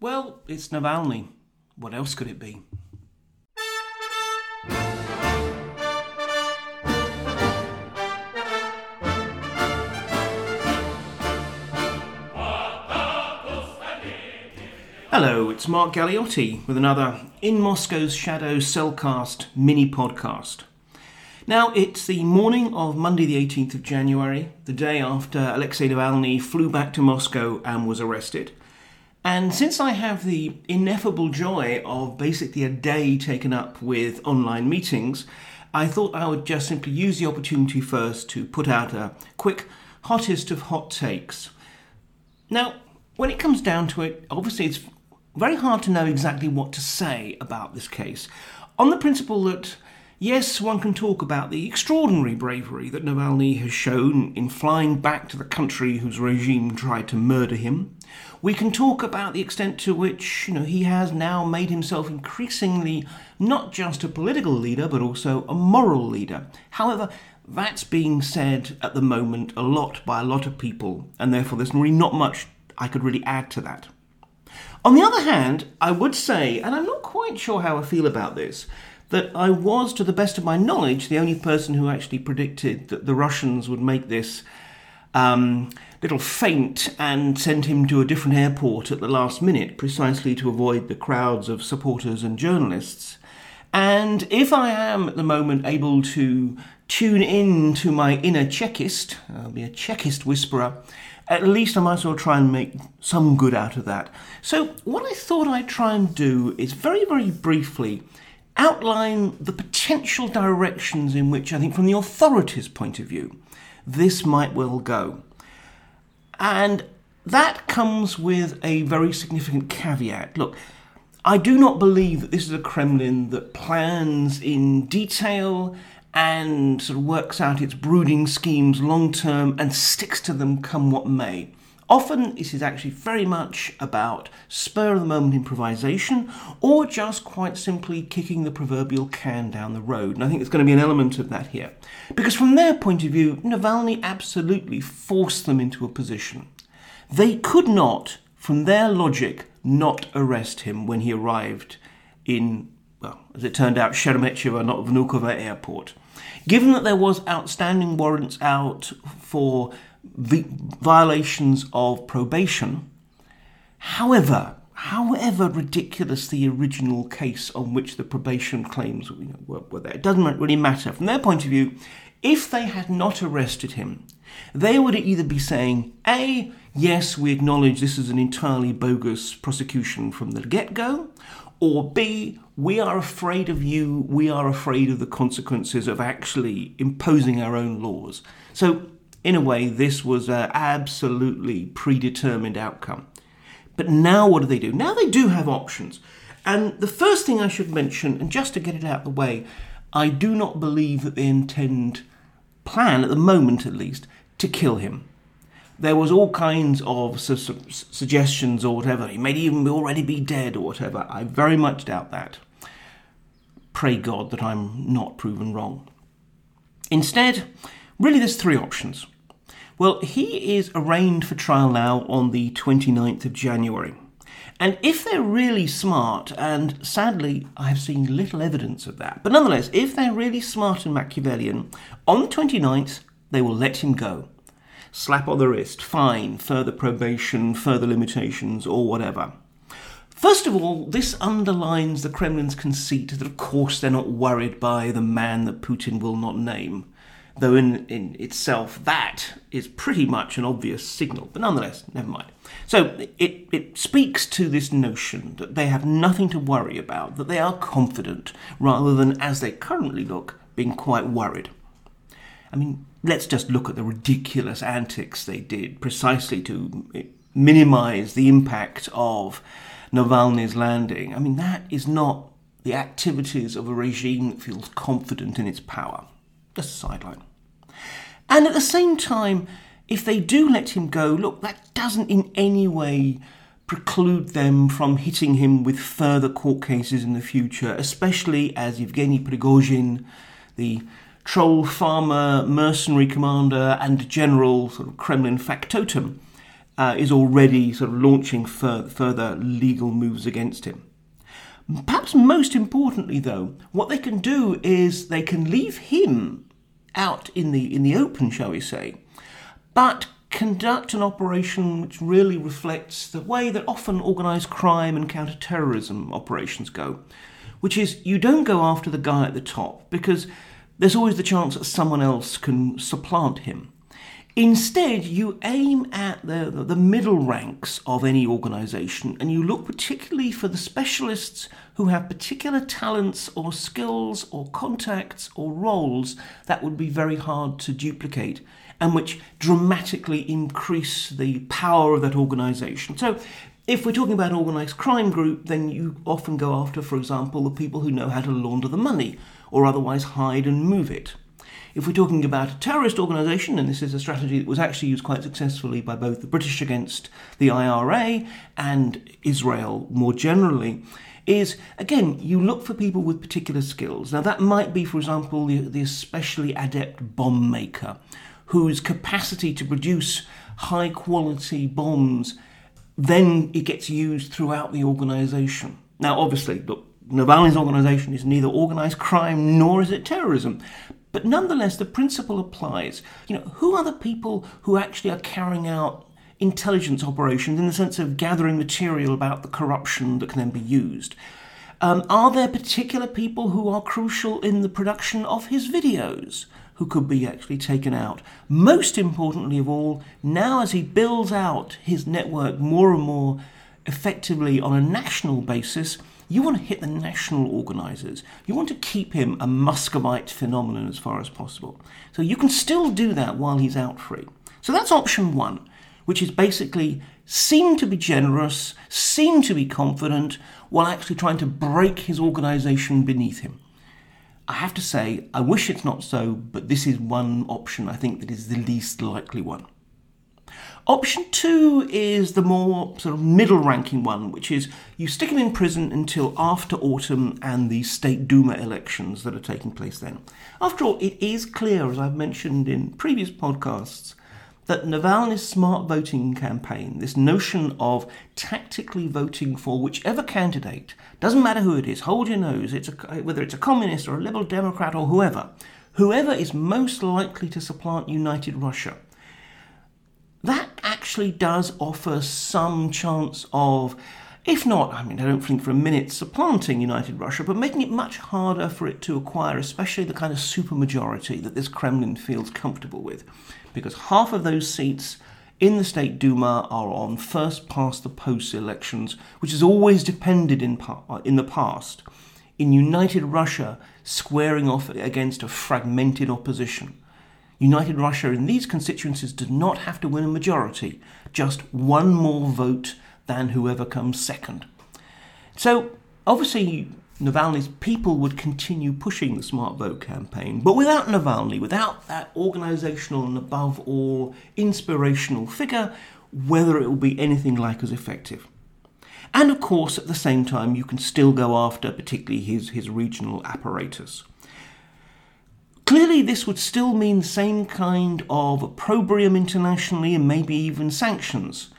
Well, it's Navalny. What else could it be? Hello, it's Mark Galeotti with another In Moscow's Shadow Cellcast mini podcast. Now, it's the morning of Monday, the 18th of January, the day after Alexei Navalny flew back to Moscow and was arrested. And since I have the ineffable joy of basically a day taken up with online meetings, I thought I would just simply use the opportunity first to put out a quick hottest of hot takes. Now, when it comes down to it, obviously it's very hard to know exactly what to say about this case, on the principle that, yes, one can talk about the extraordinary bravery that Navalny has shown in flying back to the country whose regime tried to murder him. We can talk about the extent to which, you know, he has now made himself increasingly not just a political leader, but also a moral leader. However, that's being said at the moment a lot by a lot of people, and therefore there's really not much I could really add to that. On the other hand, I would say, and I'm not quite sure how I feel about this, that I was, to the best of my knowledge, the only person who actually predicted that the Russians would make this um, little feint and send him to a different airport at the last minute, precisely to avoid the crowds of supporters and journalists. And if I am at the moment able to tune in to my inner Chekist, I'll be a Chekist whisperer, at least I might as well try and make some good out of that. So, what I thought I'd try and do is very, very briefly outline the potential directions in which I think, from the authorities' point of view, this might well go. And that comes with a very significant caveat. Look, I do not believe that this is a Kremlin that plans in detail and sort of works out its brooding schemes long term and sticks to them come what may. Often this is actually very much about spur of the moment improvisation or just quite simply kicking the proverbial can down the road. And I think there's going to be an element of that here. Because from their point of view, Navalny absolutely forced them into a position. They could not, from their logic, not arrest him when he arrived in, well, as it turned out, Sheremetyevo, not Vnukovo Airport. Given that there was outstanding warrants out for violations of probation, however, however ridiculous the original case on which the probation claims were, were there, it doesn't really matter. From their point of view, if they had not arrested him, they would either be saying, A, yes, we acknowledge this is an entirely bogus prosecution from the get go, or B, we are afraid of you, we are afraid of the consequences of actually imposing our own laws. So, in a way, this was an absolutely predetermined outcome. But now what do they do? Now they do have options. And the first thing I should mention, and just to get it out of the way, I do not believe that they intend, plan at the moment at least, to kill him there was all kinds of su- su- suggestions or whatever. He may even already be dead or whatever. I very much doubt that. Pray God that I'm not proven wrong. Instead, really, there's three options. Well, he is arraigned for trial now on the 29th of January. And if they're really smart, and sadly I have seen little evidence of that, but nonetheless, if they're really smart and Machiavellian, on the 29th they will let him go slap on the wrist, fine, further probation, further limitations, or whatever. First of all, this underlines the Kremlin's conceit that, of course, they're not worried by the man that Putin will not name, though in, in itself that is pretty much an obvious signal, but nonetheless, never mind. So it, it speaks to this notion that they have nothing to worry about, that they are confident, rather than, as they currently look, being quite worried. I mean, let's just look at the ridiculous antics they did precisely to minimize the impact of Navalny's landing. I mean, that is not the activities of a regime that feels confident in its power. Just a sideline. And at the same time, if they do let him go, look, that doesn't in any way preclude them from hitting him with further court cases in the future, especially as Yevgeny Prigozhin, the troll farmer, mercenary commander, and general sort of Kremlin factotum, uh, is already sort of launching fur- further legal moves against him. Perhaps most importantly, though, what they can do is they can leave him out in the in the open, shall we say, but conduct an operation which really reflects the way that often organised crime and counter-terrorism operations go, which is you don't go after the guy at the top because there's always the chance that someone else can supplant him. Instead, you aim at the, the middle ranks of any organisation and you look particularly for the specialists who have particular talents or skills or contacts or roles that would be very hard to duplicate and which dramatically increase the power of that organisation. So, if we're talking about organised crime group, then you often go after, for example, the people who know how to launder the money or otherwise hide and move it. If we're talking about a terrorist organisation, and this is a strategy that was actually used quite successfully by both the British against the IRA and Israel more generally, is again, you look for people with particular skills. Now, that might be, for example, the, the especially adept bomb maker whose capacity to produce high quality bombs then it gets used throughout the organisation. Now, obviously, look, Navalny's organisation is neither organised crime nor is it terrorism. But nonetheless, the principle applies. You know, who are the people who actually are carrying out intelligence operations in the sense of gathering material about the corruption that can then be used? Um, are there particular people who are crucial in the production of his videos who could be actually taken out? Most importantly of all, now as he builds out his network more and more effectively on a national basis, you want to hit the national organisers. You want to keep him a Muscovite phenomenon as far as possible. So you can still do that while he's out free. So that's option one, which is basically seem to be generous, seem to be confident, while actually trying to break his organisation beneath him. I have to say, I wish it's not so, but this is one option I think that is the least likely one. Option two is the more sort of middle ranking one, which is you stick him in prison until after autumn and the State Duma elections that are taking place then. After all, it is clear, as I've mentioned in previous podcasts, that Navalny's smart voting campaign, this notion of tactically voting for whichever candidate, doesn't matter who it is, hold your nose, it's a, whether it's a communist or a liberal democrat or whoever, whoever is most likely to supplant United Russia that actually does offer some chance of, if not, I mean, I don't think for a minute supplanting United Russia, but making it much harder for it to acquire, especially the kind of supermajority that this Kremlin feels comfortable with. Because half of those seats in the State Duma are on first past the post elections, which has always depended in, pa- uh, in the past in United Russia squaring off against a fragmented opposition. United Russia in these constituencies does not have to win a majority, just one more vote than whoever comes second. So, obviously, Navalny's people would continue pushing the Smart Vote campaign, but without Navalny, without that organisational and above all inspirational figure, whether it will be anything like as effective. And of course, at the same time, you can still go after particularly his, his regional apparatus. Clearly, this would still mean the same kind of opprobrium internationally and maybe even sanctions,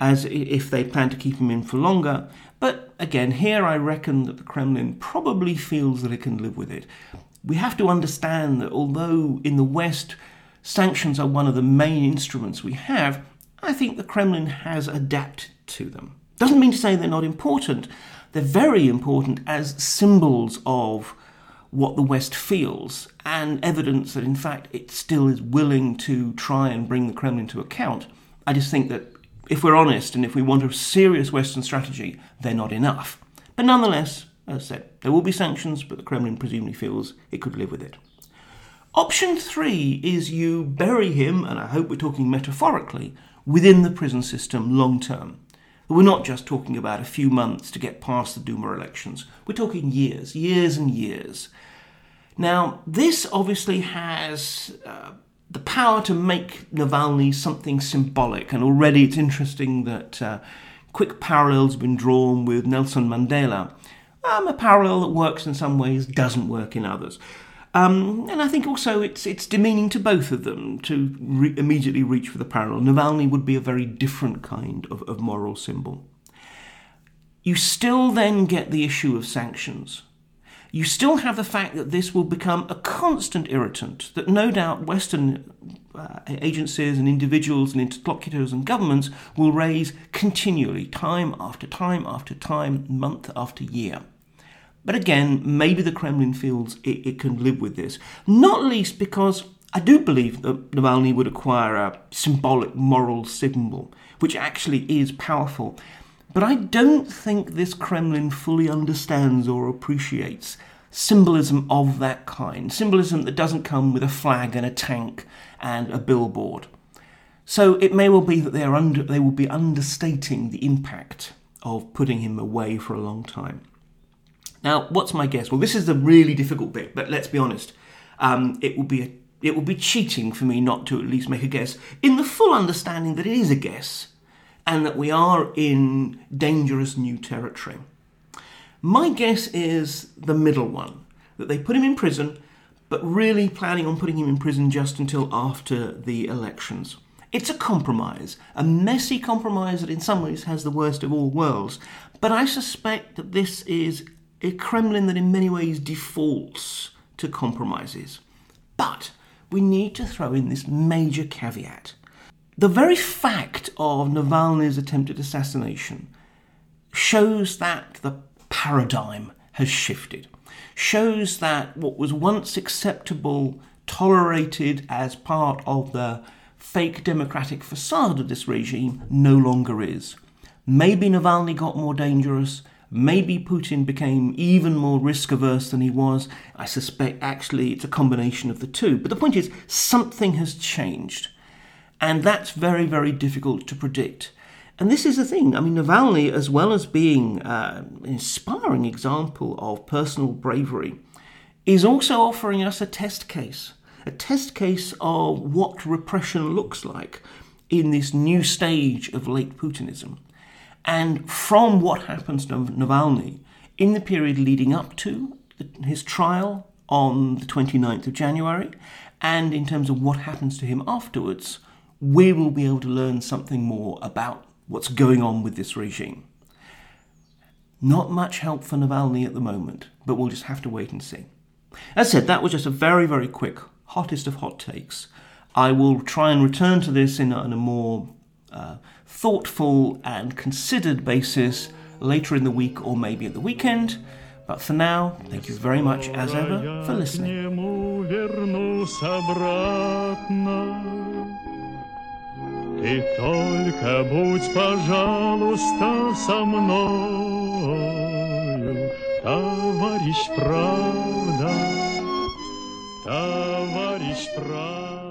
as if they plan to keep him in for longer. But again, here I reckon that the Kremlin probably feels that it can live with it. We have to understand that although in the West sanctions are one of the main instruments we have, I think the Kremlin has adapted to them. Doesn't mean to say they're not important, they're very important as symbols of what the West feels and evidence that, in fact, it still is willing to try and bring the Kremlin to account. I just think that if we're honest and if we want a serious Western strategy, they're not enough. But nonetheless, as I said, there will be sanctions, but the Kremlin presumably feels it could live with it. Option three is you bury him, and I hope we're talking metaphorically, within the prison system long term. We're not just talking about a few months to get past the Duma elections. We're talking years, years and years. Now, this obviously has uh, the power to make Navalny something symbolic, and already it's interesting that uh, quick parallels have been drawn with Nelson Mandela. Um, a parallel that works in some ways, doesn't work in others. Um, and I think also it's it's demeaning to both of them to re- immediately reach for the parallel. Navalny would be a very different kind of, of moral symbol. You still then get the issue of sanctions. You still have the fact that this will become a constant irritant, that no doubt Western uh, agencies and individuals and interlocutors and governments will raise continually, time after time after time, month after year. But again, maybe the Kremlin feels it, it can live with this. Not least because I do believe that Navalny would acquire a symbolic moral symbol, which actually is powerful. But I don't think this Kremlin fully understands or appreciates symbolism of that kind. Symbolism that doesn't come with a flag and a tank and a billboard. So it may well be that they, are under, they will be understating the impact of putting him away for a long time. Now, what's my guess? Well, this is the really difficult bit, but let's be honest. Um, it would be a, it would be cheating for me not to at least make a guess, in the full understanding that it is a guess, and that we are in dangerous new territory. My guess is the middle one, that they put him in prison, but really planning on putting him in prison just until after the elections. It's a compromise, a messy compromise that in some ways has the worst of all worlds. But I suspect that this is a Kremlin that in many ways defaults to compromises. But we need to throw in this major caveat. The very fact of Navalny's attempted assassination shows that the paradigm has shifted, shows that what was once acceptable, tolerated as part of the fake democratic facade of this regime, no longer is. Maybe Navalny got more dangerous, Maybe Putin became even more risk averse than he was. I suspect actually it's a combination of the two. But the point is, something has changed. And that's very, very difficult to predict. And this is the thing. I mean, Navalny, as well as being uh, an inspiring example of personal bravery, is also offering us a test case. A test case of what repression looks like in this new stage of late Putinism. And from what happens to Navalny in the period leading up to his trial on the 29th of January, and in terms of what happens to him afterwards, we will be able to learn something more about what's going on with this regime. Not much help for Navalny at the moment, but we'll just have to wait and see. As I said, that was just a very, very quick, hottest of hot takes. I will try and return to this in a, in a more uh, thoughtful and considered basis later in the week or maybe at the weekend. But for now, thank you very much as ever for listening. Ты только будь, пожалуйста, со мною, товарищ правда, товарищ правда.